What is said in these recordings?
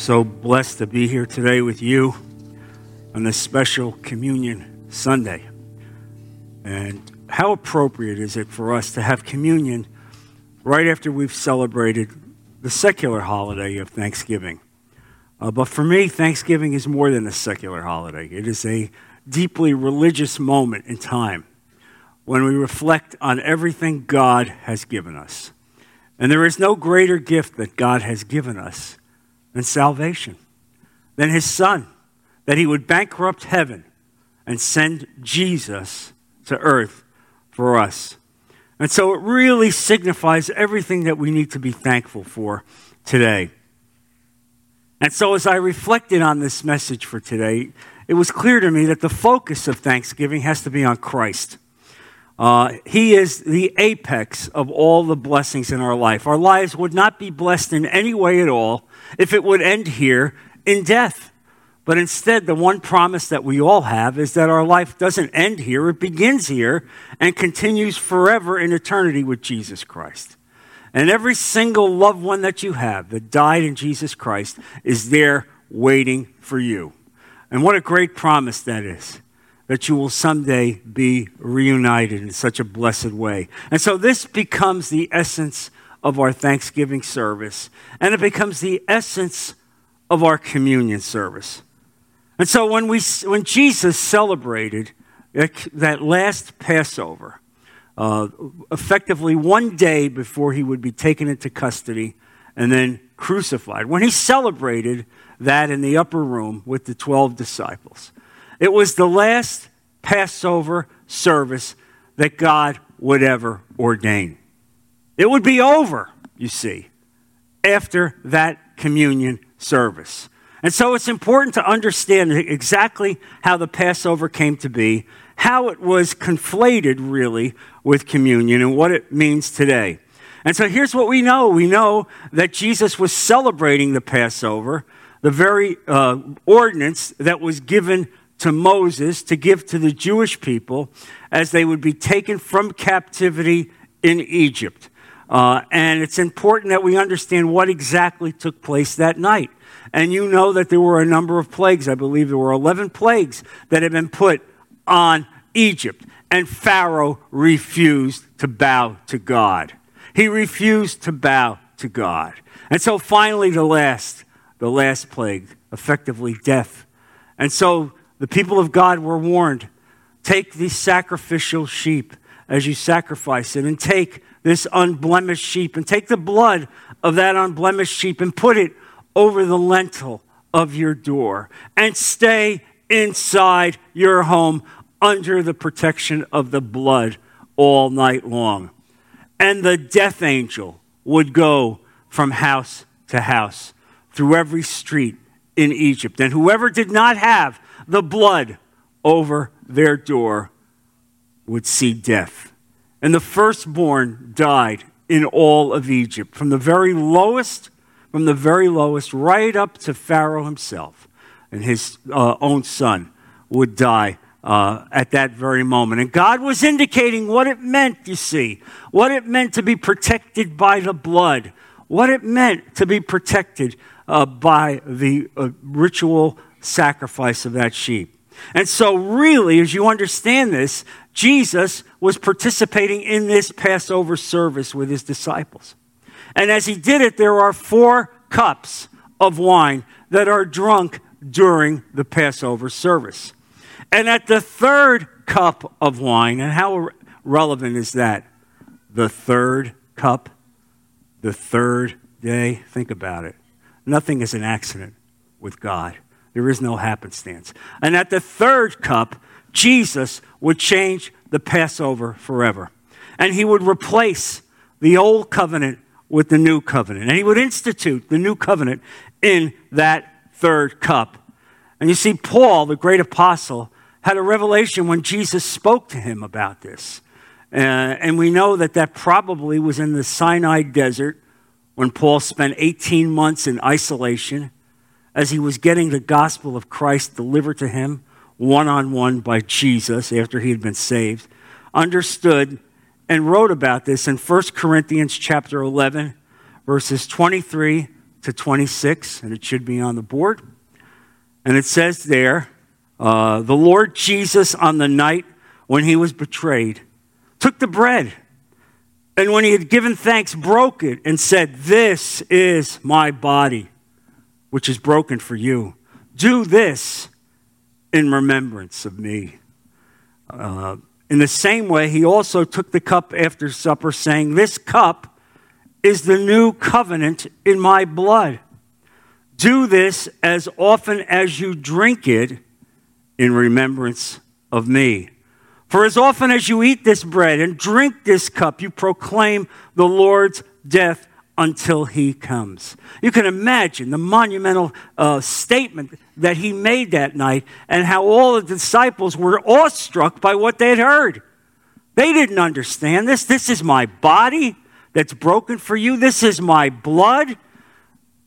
so blessed to be here today with you on this special communion Sunday. And how appropriate is it for us to have communion right after we've celebrated the secular holiday of Thanksgiving? Uh, but for me, Thanksgiving is more than a secular holiday, it is a deeply religious moment in time when we reflect on everything God has given us. And there is no greater gift that God has given us than salvation, than his son, that he would bankrupt heaven and send Jesus to earth for us. And so it really signifies everything that we need to be thankful for today. And so as I reflected on this message for today, it was clear to me that the focus of Thanksgiving has to be on Christ. Uh, he is the apex of all the blessings in our life. Our lives would not be blessed in any way at all if it would end here in death. But instead, the one promise that we all have is that our life doesn't end here, it begins here and continues forever in eternity with Jesus Christ. And every single loved one that you have that died in Jesus Christ is there waiting for you. And what a great promise that is that you will someday be reunited in such a blessed way. And so this becomes the essence of our Thanksgiving service, and it becomes the essence of our communion service. And so when, we, when Jesus celebrated that last Passover, uh, effectively one day before he would be taken into custody and then crucified, when he celebrated that in the upper room with the 12 disciples, it was the last Passover service that God would ever ordain. It would be over, you see, after that communion service. And so it's important to understand exactly how the Passover came to be, how it was conflated really with communion, and what it means today. And so here's what we know we know that Jesus was celebrating the Passover the very uh, ordinance that was given to Moses to give to the Jewish people as they would be taken from captivity in Egypt. Uh, and it's important that we understand what exactly took place that night. And you know that there were a number of plagues. I believe there were 11 plagues that had been put on Egypt. And Pharaoh refused to bow to God. He refused to bow to God. And so finally, the last the last plague, effectively death. And so the people of God were warned take the sacrificial sheep as you sacrifice it, and take this unblemished sheep, and take the blood of that unblemished sheep and put it over the lintel of your door, and stay inside your home under the protection of the blood all night long. And the death angel would go from house to house through every street in Egypt. And whoever did not have the blood over their door would see death. And the firstborn died in all of Egypt, from the very lowest, from the very lowest, right up to Pharaoh himself. And his uh, own son would die uh, at that very moment. And God was indicating what it meant, you see, what it meant to be protected by the blood, what it meant to be protected uh, by the uh, ritual sacrifice of that sheep. And so, really, as you understand this, Jesus was participating in this Passover service with his disciples. And as he did it, there are four cups of wine that are drunk during the Passover service. And at the third cup of wine, and how relevant is that? The third cup, the third day. Think about it. Nothing is an accident with God. There is no happenstance. And at the third cup, Jesus would change the Passover forever. And he would replace the old covenant with the new covenant. And he would institute the new covenant in that third cup. And you see, Paul, the great apostle, had a revelation when Jesus spoke to him about this. Uh, and we know that that probably was in the Sinai desert when Paul spent 18 months in isolation as he was getting the gospel of Christ delivered to him one on one by Jesus after he had been saved, understood and wrote about this in 1 Corinthians chapter 11, verses 23 to 26, and it should be on the board. And it says there, uh, the Lord Jesus on the night when he was betrayed took the bread. And when he had given thanks, broke it and said, This is my body, which is broken for you. Do this in remembrance of me. Uh, in the same way, he also took the cup after supper, saying, This cup is the new covenant in my blood. Do this as often as you drink it in remembrance of me. For as often as you eat this bread and drink this cup, you proclaim the Lord's death until he comes. You can imagine the monumental uh, statement that he made that night and how all the disciples were awestruck by what they had heard. They didn't understand this. This is my body that's broken for you, this is my blood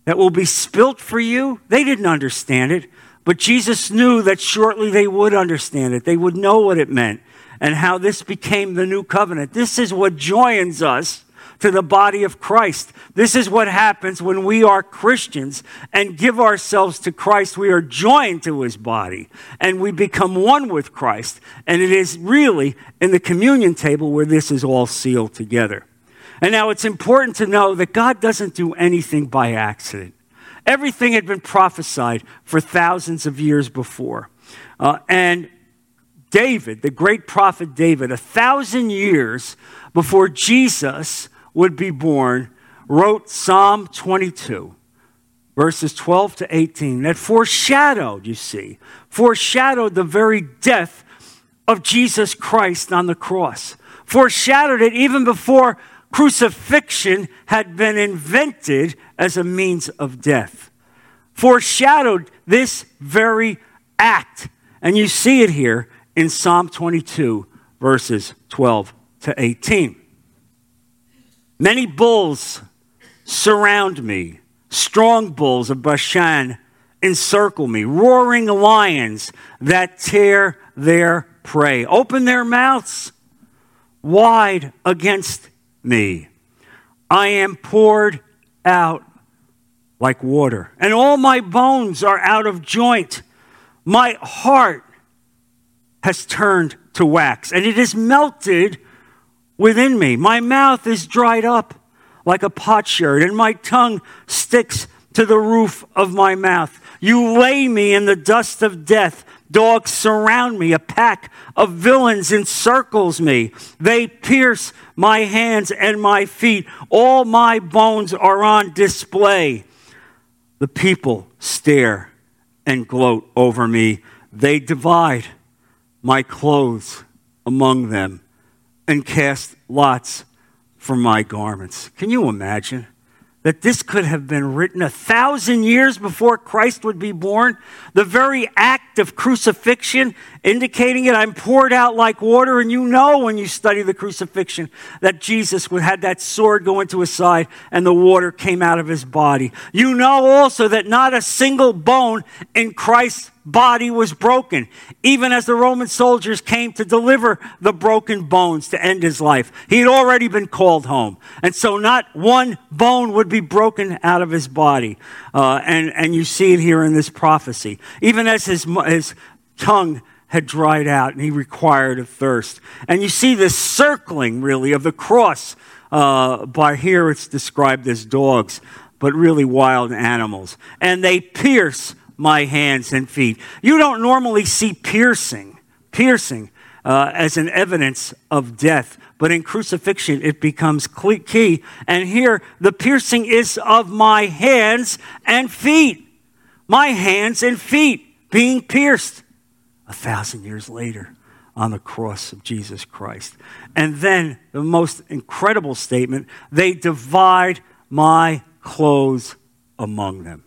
that will be spilt for you. They didn't understand it, but Jesus knew that shortly they would understand it. They would know what it meant and how this became the new covenant. This is what joins us to the body of Christ. This is what happens when we are Christians and give ourselves to Christ. We are joined to his body and we become one with Christ. And it is really in the communion table where this is all sealed together. And now it's important to know that God doesn't do anything by accident. Everything had been prophesied for thousands of years before. Uh, and David, the great prophet David, a thousand years before Jesus would be born, wrote Psalm 22, verses 12 to 18, that foreshadowed, you see, foreshadowed the very death of Jesus Christ on the cross, foreshadowed it even before crucifixion had been invented as a means of death, foreshadowed this very act. And you see it here in Psalm 22, verses 12 to 18. Many bulls surround me, strong bulls of Bashan encircle me, roaring lions that tear their prey. Open their mouths wide against me. I am poured out like water, and all my bones are out of joint. My heart has turned to wax, and it is melted within me. My mouth is dried up like a potsherd, and my tongue sticks to the roof of my mouth. You lay me in the dust of death. Dogs surround me. A pack of villains encircles me. They pierce my hands and my feet. All my bones are on display. The people stare and gloat over me. They divide my clothes among them and cast lots for my garments. Can you imagine that this could have been written a thousand years before Christ would be born? The very act of crucifixion indicating it, I'm poured out like water. And you know when you study the crucifixion that Jesus had that sword go into his side and the water came out of his body. You know also that not a single bone in Christ's body was broken, even as the Roman soldiers came to deliver the broken bones to end his life. He had already been called home. And so not one bone would be broken out of his body. Uh, and, and you see it here in this prophecy. Even as his, his tongue had dried out and he required a thirst. And you see this circling, really, of the cross. Uh, by here it's described as dogs, but really wild animals. And they pierce my hands and feet. You don't normally see piercing, piercing uh, as an evidence of death, but in crucifixion it becomes key. And here the piercing is of my hands and feet. My hands and feet being pierced a thousand years later on the cross of Jesus Christ. And then the most incredible statement they divide my clothes among them.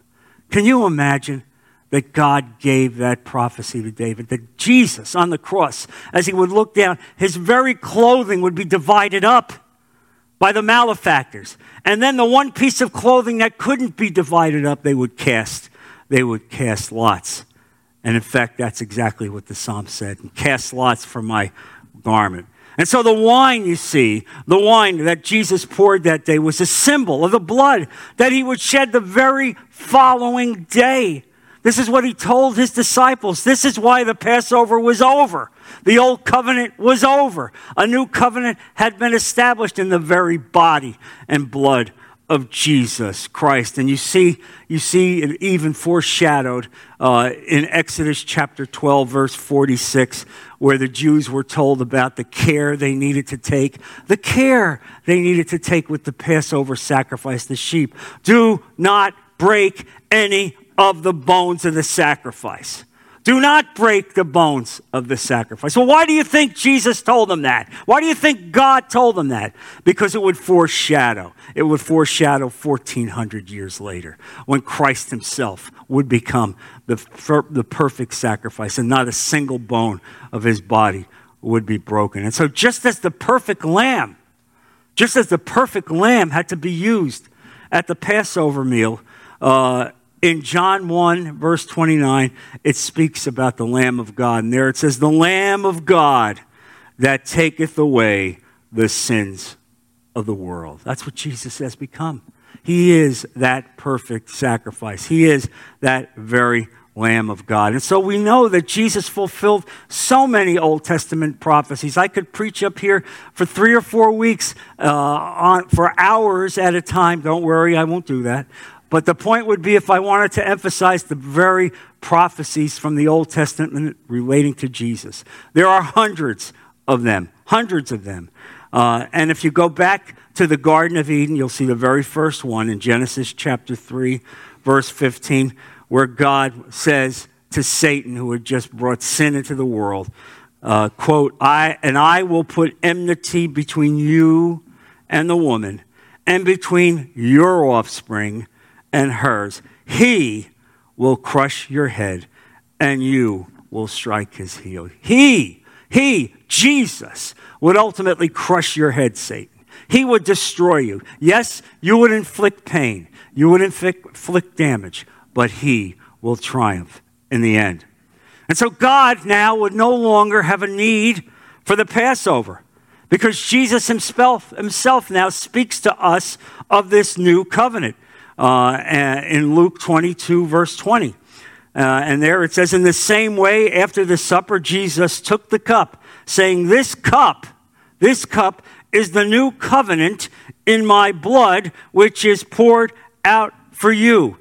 Can you imagine that God gave that prophecy to David? That Jesus on the cross, as he would look down, his very clothing would be divided up by the malefactors. And then the one piece of clothing that couldn't be divided up, they would cast. They would cast lots. And in fact, that's exactly what the psalm said. Cast lots for my garment. And so the wine, you see, the wine that Jesus poured that day was a symbol of the blood that he would shed the very following day. This is what he told his disciples. This is why the Passover was over. The old covenant was over. A new covenant had been established in the very body and blood of Jesus Christ. And you see, you see it even foreshadowed uh, in Exodus chapter 12, verse 46, where the Jews were told about the care they needed to take, the care they needed to take with the Passover sacrifice, the sheep. Do not break any of the bones of the sacrifice. Do not break the bones of the sacrifice. Well, why do you think Jesus told them that? Why do you think God told them that? Because it would foreshadow. It would foreshadow 1400 years later when Christ himself would become the, the perfect sacrifice and not a single bone of his body would be broken. And so, just as the perfect lamb, just as the perfect lamb had to be used at the Passover meal, uh, in John 1, verse 29, it speaks about the Lamb of God. And there it says, The Lamb of God that taketh away the sins of the world. That's what Jesus has become. He is that perfect sacrifice. He is that very Lamb of God. And so we know that Jesus fulfilled so many Old Testament prophecies. I could preach up here for three or four weeks uh, on, for hours at a time. Don't worry, I won't do that. But the point would be if I wanted to emphasize the very prophecies from the Old Testament relating to Jesus. There are hundreds of them, hundreds of them. Uh, and if you go back to the Garden of Eden, you'll see the very first one in Genesis chapter 3, verse 15, where God says to Satan, who had just brought sin into the world, uh, quote, I, and I will put enmity between you and the woman, and between your offspring and hers. He will crush your head, and you will strike his heel. He, he, Jesus, would ultimately crush your head, Satan. He would destroy you. Yes, you would inflict pain, you would inflict damage, but he will triumph in the end. And so God now would no longer have a need for the Passover because Jesus himself, himself now speaks to us of this new covenant uh, in Luke 22, verse 20. Uh, and there it says, In the same way, after the supper, Jesus took the cup, saying, This cup, this cup is the new covenant in my blood, which is poured out for you.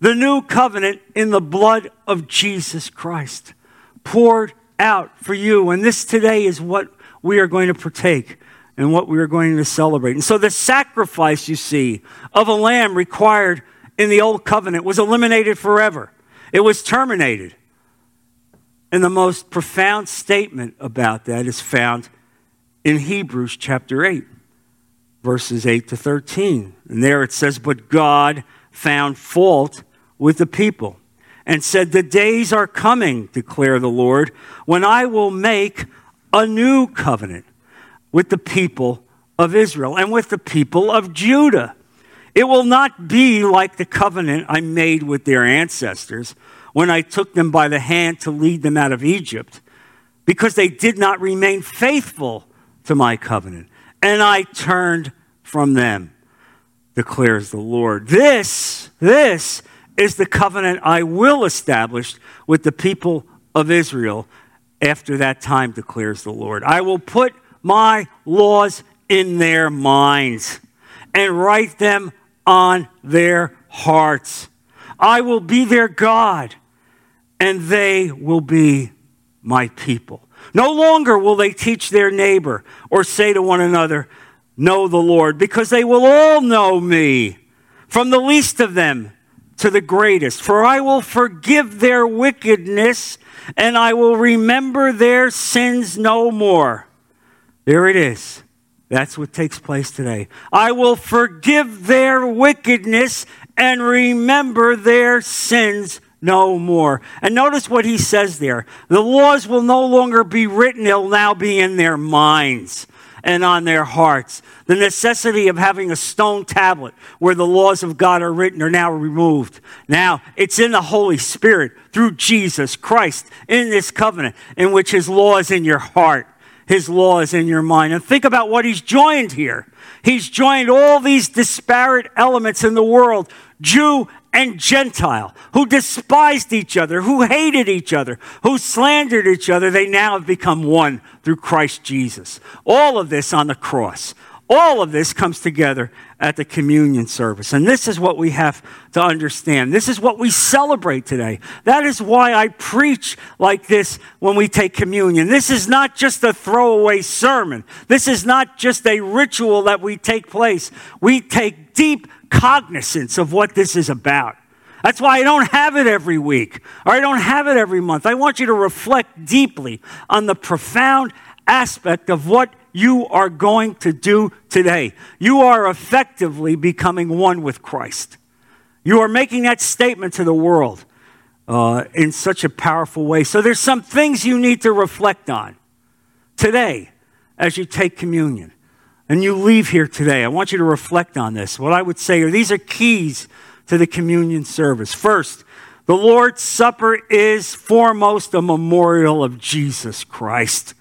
The new covenant in the blood of Jesus Christ, poured out for you. And this today is what we are going to partake and what we are going to celebrate. And so the sacrifice, you see, of a lamb required in the old covenant was eliminated forever, it was terminated. And the most profound statement about that is found in Hebrews chapter 8, verses 8 to 13. And there it says, But God found fault with the people and said, The days are coming, declare the Lord, when I will make a new covenant with the people of Israel and with the people of Judah. It will not be like the covenant I made with their ancestors when I took them by the hand to lead them out of Egypt, because they did not remain faithful to my covenant, and I turned from them, declares the Lord. This, this is the covenant I will establish with the people of Israel after that time, declares the Lord. I will put my laws in their minds and write them on their hearts. I will be their God, and they will be my people. No longer will they teach their neighbor or say to one another, Know the Lord, because they will all know me, from the least of them to the greatest. For I will forgive their wickedness, and I will remember their sins no more. There it is. That's what takes place today. I will forgive their wickedness and remember their sins no more. And notice what he says there. The laws will no longer be written, they'll now be in their minds and on their hearts. The necessity of having a stone tablet where the laws of God are written are now removed. Now, it's in the Holy Spirit through Jesus Christ in this covenant in which his law is in your heart his laws in your mind. And think about what he's joined here. He's joined all these disparate elements in the world Jew and Gentile, who despised each other, who hated each other, who slandered each other. They now have become one through Christ Jesus. All of this on the cross. All of this comes together at the communion service. And this is what we have to understand. This is what we celebrate today. That is why I preach like this when we take communion. This is not just a throwaway sermon. This is not just a ritual that we take place. We take deep cognizance of what this is about. That's why I don't have it every week or I don't have it every month. I want you to reflect deeply on the profound aspect of what you are going to do today. You are effectively becoming one with Christ. You are making that statement to the world uh, in such a powerful way. So there's some things you need to reflect on today as you take communion. And you leave here today. I want you to reflect on this. What I would say are these are keys to the communion service. First, the Lord's Supper is foremost a memorial of Jesus Christ.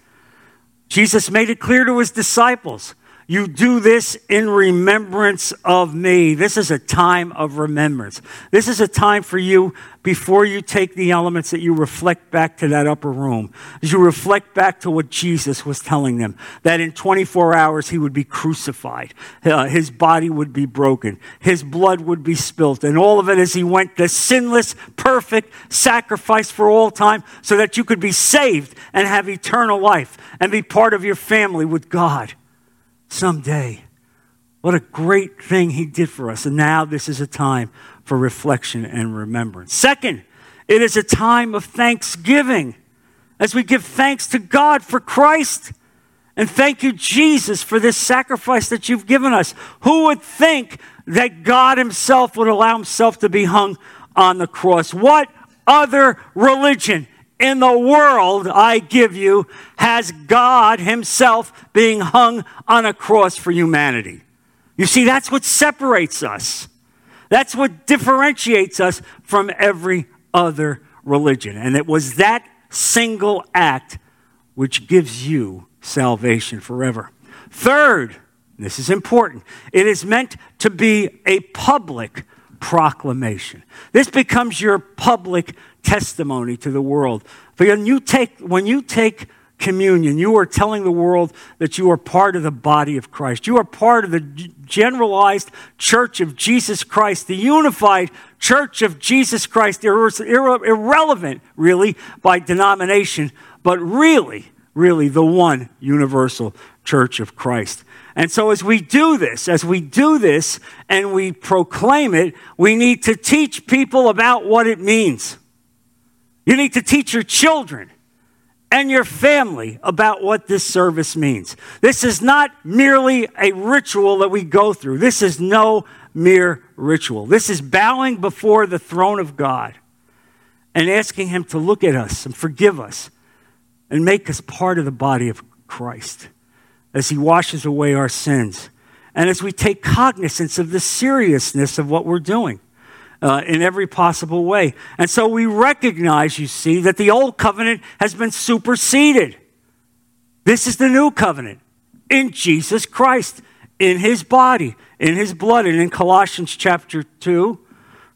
Jesus made it clear to his disciples you do this in remembrance of me. This is a time of remembrance. This is a time for you before you take the elements that you reflect back to that upper room. As you reflect back to what Jesus was telling them, that in 24 hours he would be crucified, uh, his body would be broken, his blood would be spilt, and all of it as he went the sinless, perfect sacrifice for all time so that you could be saved and have eternal life and be part of your family with God someday. What a great thing he did for us. And now this is a time for reflection and remembrance. Second, it is a time of thanksgiving as we give thanks to God for Christ. And thank you, Jesus, for this sacrifice that you've given us. Who would think that God Himself would allow Himself to be hung on the cross? What other religion in the world I give you has God Himself being hung on a cross for humanity. You see, that's what separates us. That's what differentiates us from every other religion. And it was that single act which gives you salvation forever. Third, this is important, it is meant to be a public proclamation. This becomes your public testimony to the world. When you take, when you take communion, you are telling the world that you are part of the body of Christ. You are part of the generalized church of Jesus Christ, the unified church of Jesus Christ, irrelevant really by denomination, but really, really the one universal church of Christ. And so, as we do this, as we do this and we proclaim it, we need to teach people about what it means. You need to teach your children and your family about what this service means. This is not merely a ritual that we go through, this is no mere ritual. This is bowing before the throne of God and asking Him to look at us and forgive us and make us part of the body of Christ as He washes away our sins and as we take cognizance of the seriousness of what we're doing uh, in every possible way. And so we recognize, you see, that the old covenant has been superseded. This is the new covenant in Jesus Christ, in his body, in his blood. And in Colossians chapter 2,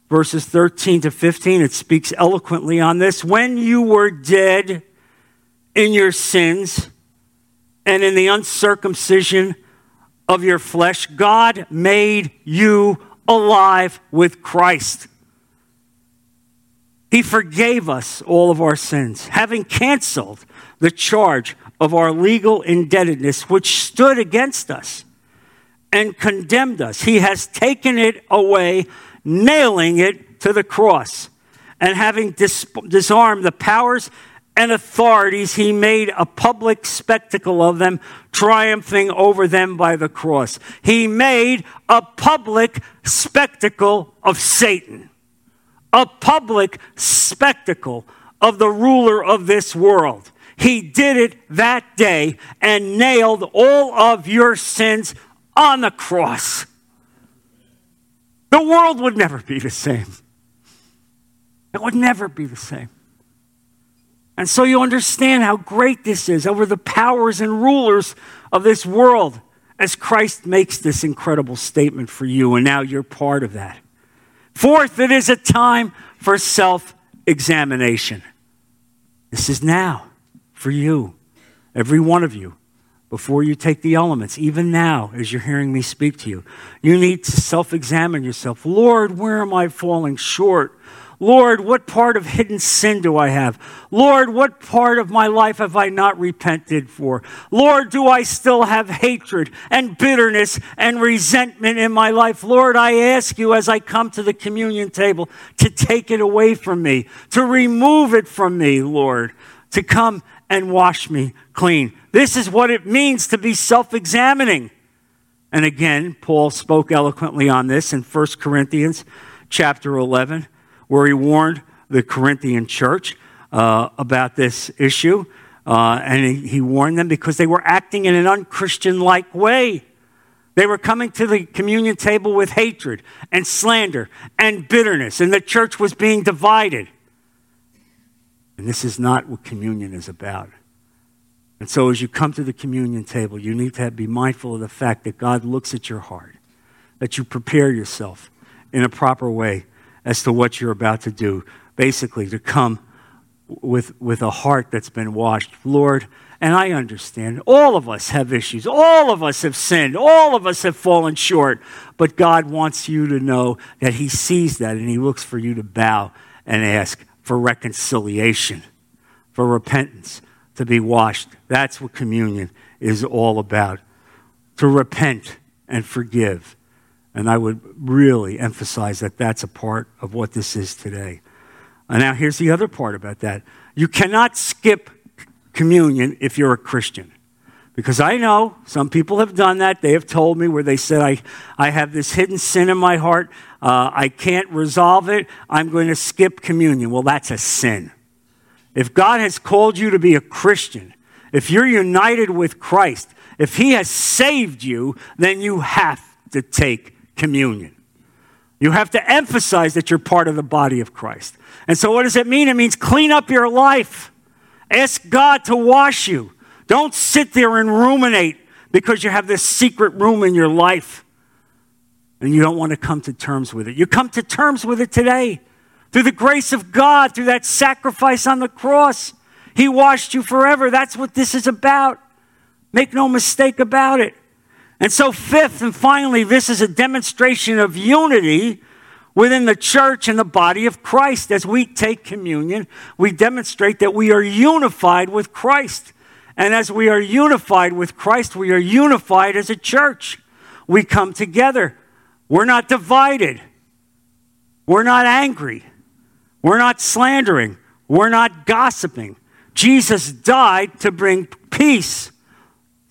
verses 13 to 15, it speaks eloquently on this. When you were dead in your sins and in the uncircumcision of your flesh, God made you alive with Christ. He forgave us all of our sins, having canceled the charge of our legal indebtedness which stood against us and condemned us. He has taken it away, nailing it to the cross. And having dis- disarmed the powers and authorities, he made a public spectacle of them, triumphing over them by the cross. He made a public spectacle of Satan, a public spectacle of the ruler of this world. He did it that day and nailed all of your sins on the cross. The world would never be the same. It would never be the same. And so you understand how great this is over the powers and rulers of this world as Christ makes this incredible statement for you, and now you're part of that. Fourth, it is a time for self examination. This is now for you, every one of you, before you take the elements, even now as you're hearing me speak to you. You need to self examine yourself. Lord, where am I falling short? Lord, what part of hidden sin do I have? Lord, what part of my life have I not repented for? Lord, do I still have hatred and bitterness and resentment in my life? Lord, I ask you as I come to the communion table to take it away from me, to remove it from me, Lord, to come and wash me clean. This is what it means to be self examining. And again, Paul spoke eloquently on this in 1 Corinthians chapter 11 where he warned the Corinthian church uh, about this issue. Uh, and he, he warned them because they were acting in an unchristian like way. They were coming to the communion table with hatred and slander and bitterness, and the church was being divided. And this is not what communion is about. And so, as you come to the communion table, you need to be mindful of the fact that God looks at your heart, that you prepare yourself in a proper way as to what you're about to do. Basically, to come with, with a heart that's been washed. Lord, and I understand all of us have issues. All of us have sinned. All of us have fallen short. But God wants you to know that He sees that and He looks for you to bow and ask for reconciliation, for repentance, to be washed. That's what communion is all about. To repent and forgive and I would really emphasize that that's a part of what this is today. And now, here's the other part about that you cannot skip communion if you're a Christian. Because I know some people have done that. They have told me where they said, I, I have this hidden sin in my heart. Uh, I can't resolve it. I'm going to skip communion. Well, that's a sin. If God has called you to be a Christian, if you're united with Christ, if He has saved you, then you have to take communion. You have to emphasize that you're part of the body of Christ. And so, what does it mean? It means clean up your life. Ask God to wash you. Don't sit there and ruminate because you have this secret room in your life and you don't want to come to terms with it. You come to terms with it today through the grace of God, through that sacrifice on the cross. He washed you forever. That's what this is about. Make no mistake about it. And so, fifth and finally, this is a demonstration of unity within the church and the body of Christ. As we take communion, we demonstrate that we are unified with Christ. And as we are unified with Christ, we are unified as a church. We come together. We're not divided. We're not angry. We're not slandering. We're not gossiping. Jesus died to bring peace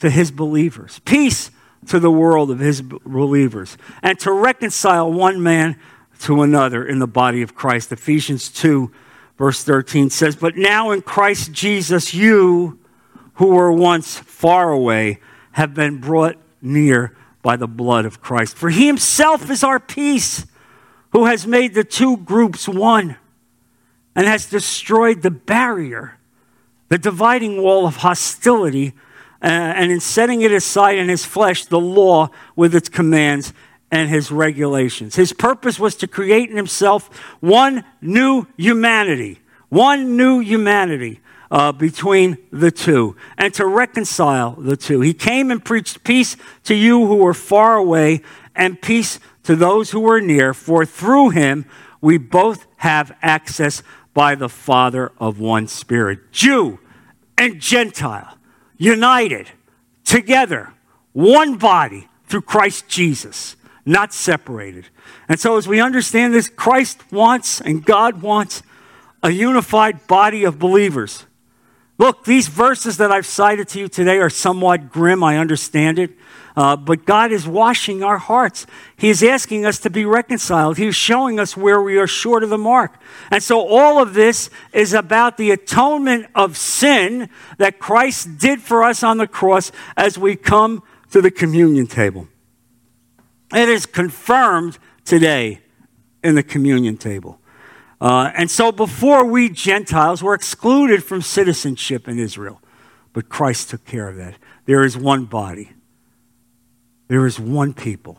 to his believers. Peace to the world of his believers and to reconcile one man to another in the body of Christ. Ephesians 2, verse 13 says, But now in Christ Jesus, you who were once far away have been brought near by the blood of Christ. For he himself is our peace, who has made the two groups one and has destroyed the barrier, the dividing wall of hostility and in setting it aside in his flesh, the law with its commands and his regulations. His purpose was to create in himself one new humanity, one new humanity uh, between the two, and to reconcile the two. He came and preached peace to you who were far away and peace to those who were near, for through him we both have access by the Father of one Spirit, Jew and Gentile united together, one body through Christ Jesus, not separated. And so, as we understand this, Christ wants and God wants a unified body of believers. Look, these verses that I've cited to you today are somewhat grim, I understand it. Uh, but God is washing our hearts. He is asking us to be reconciled. He is showing us where we are short of the mark. And so all of this is about the atonement of sin that Christ did for us on the cross as we come to the communion table. It is confirmed today in the communion table. Uh, and so before we Gentiles were excluded from citizenship in Israel, but Christ took care of that. There is one body, there is one people,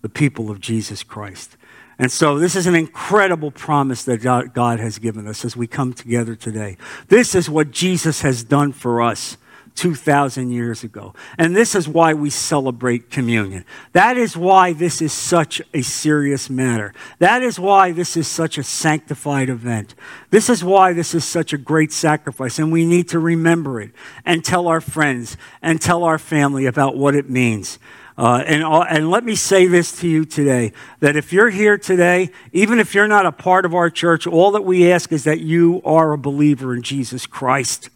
the people of Jesus Christ. And so, this is an incredible promise that God has given us as we come together today. This is what Jesus has done for us 2,000 years ago. And this is why we celebrate communion. That is why this is such a serious matter. That is why this is such a sanctified event. This is why this is such a great sacrifice. And we need to remember it and tell our friends and tell our family about what it means. Uh, and, uh, and let me say this to you today that if you're here today, even if you're not a part of our church, all that we ask is that you are a believer in Jesus Christ.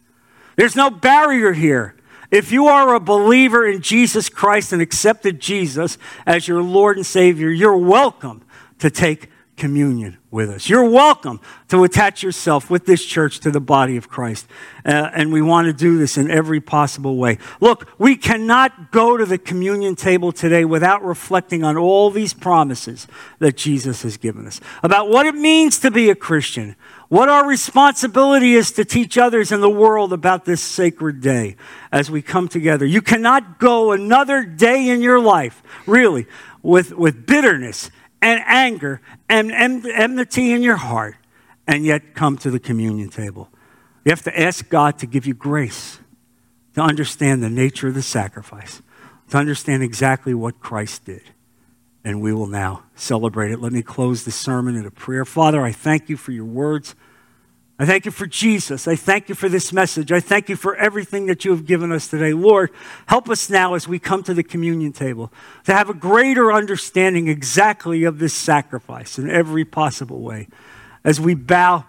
There's no barrier here. If you are a believer in Jesus Christ and accepted Jesus as your Lord and Savior, you're welcome to take communion with us. You're welcome to attach yourself with this church to the body of Christ. Uh, and we want to do this in every possible way. Look, we cannot go to the communion table today without reflecting on all these promises that Jesus has given us about what it means to be a Christian, what our responsibility is to teach others in the world about this sacred day as we come together. You cannot go another day in your life, really, with, with bitterness and anger and enmity in your heart, and yet come to the communion table. You have to ask God to give you grace to understand the nature of the sacrifice, to understand exactly what Christ did. And we will now celebrate it. Let me close the sermon in a prayer. Father, I thank you for your words. I thank you for Jesus. I thank you for this message. I thank you for everything that you have given us today. Lord, help us now as we come to the communion table to have a greater understanding exactly of this sacrifice in every possible way as we bow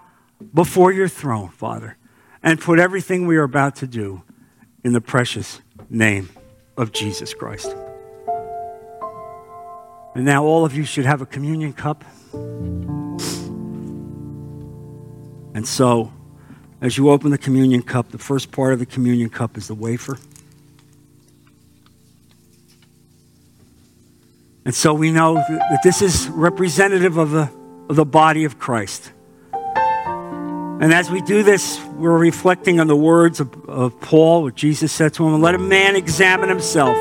before your throne, Father, and put everything we are about to do in the precious name of Jesus Christ. And now all of you should have a communion cup. And so, as you open the communion cup, the first part of the communion cup is the wafer. And so we know that this is representative of the, of the body of Christ. And as we do this, we're reflecting on the words of, of Paul, what Jesus said to him let a man examine himself.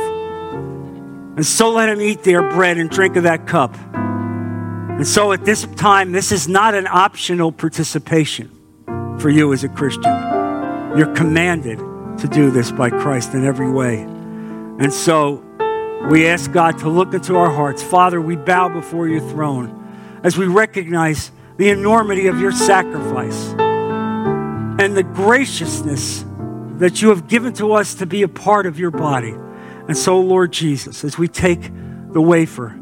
And so let him eat their bread and drink of that cup. And so at this time, this is not an optional participation for you as a Christian. You're commanded to do this by Christ in every way. And so we ask God to look into our hearts. Father, we bow before your throne as we recognize the enormity of your sacrifice and the graciousness that you have given to us to be a part of your body. And so, Lord Jesus, as we take the wafer,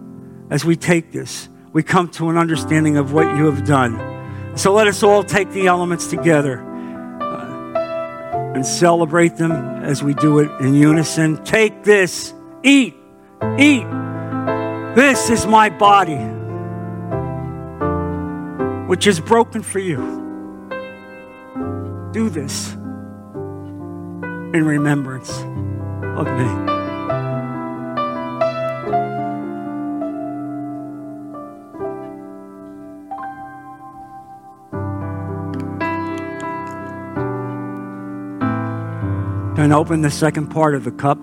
as we take this, we come to an understanding of what you have done. So let us all take the elements together uh, and celebrate them as we do it in unison. Take this, eat, eat. This is my body, which is broken for you. Do this in remembrance of me. And open the second part of the cup.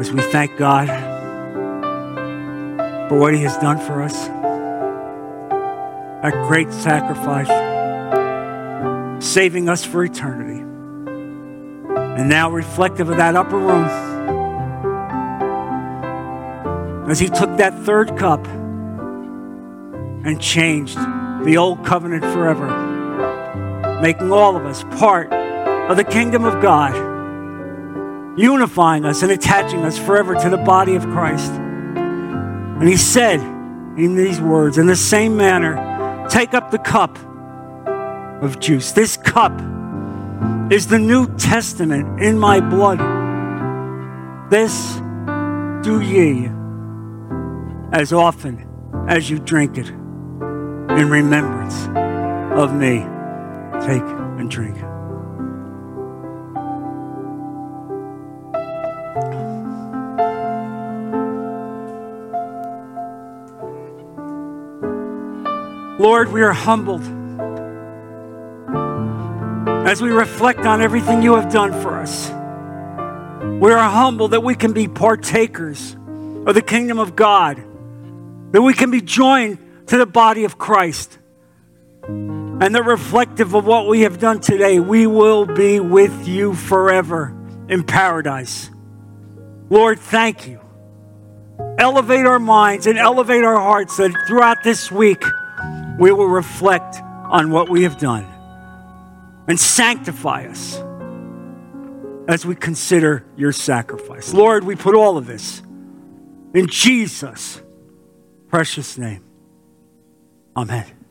As we thank God for what He has done for us, that great sacrifice, saving us for eternity. And now, reflective of that upper room, as He took that third cup and changed the old covenant forever, making all of us part of the kingdom of God, unifying us and attaching us forever to the body of Christ. And he said in these words, in the same manner, take up the cup of juice. This cup is the New Testament in my blood. This do ye as often as you drink it in remembrance of me. Take and drink. Lord, we are humbled as we reflect on everything you have done for us. We are humbled that we can be partakers of the kingdom of God, that we can be joined to the body of Christ. And that reflective of what we have done today, we will be with you forever in paradise. Lord, thank you. Elevate our minds and elevate our hearts that throughout this week we will reflect on what we have done and sanctify us as we consider your sacrifice. Lord, we put all of this in Jesus' precious name. Amen.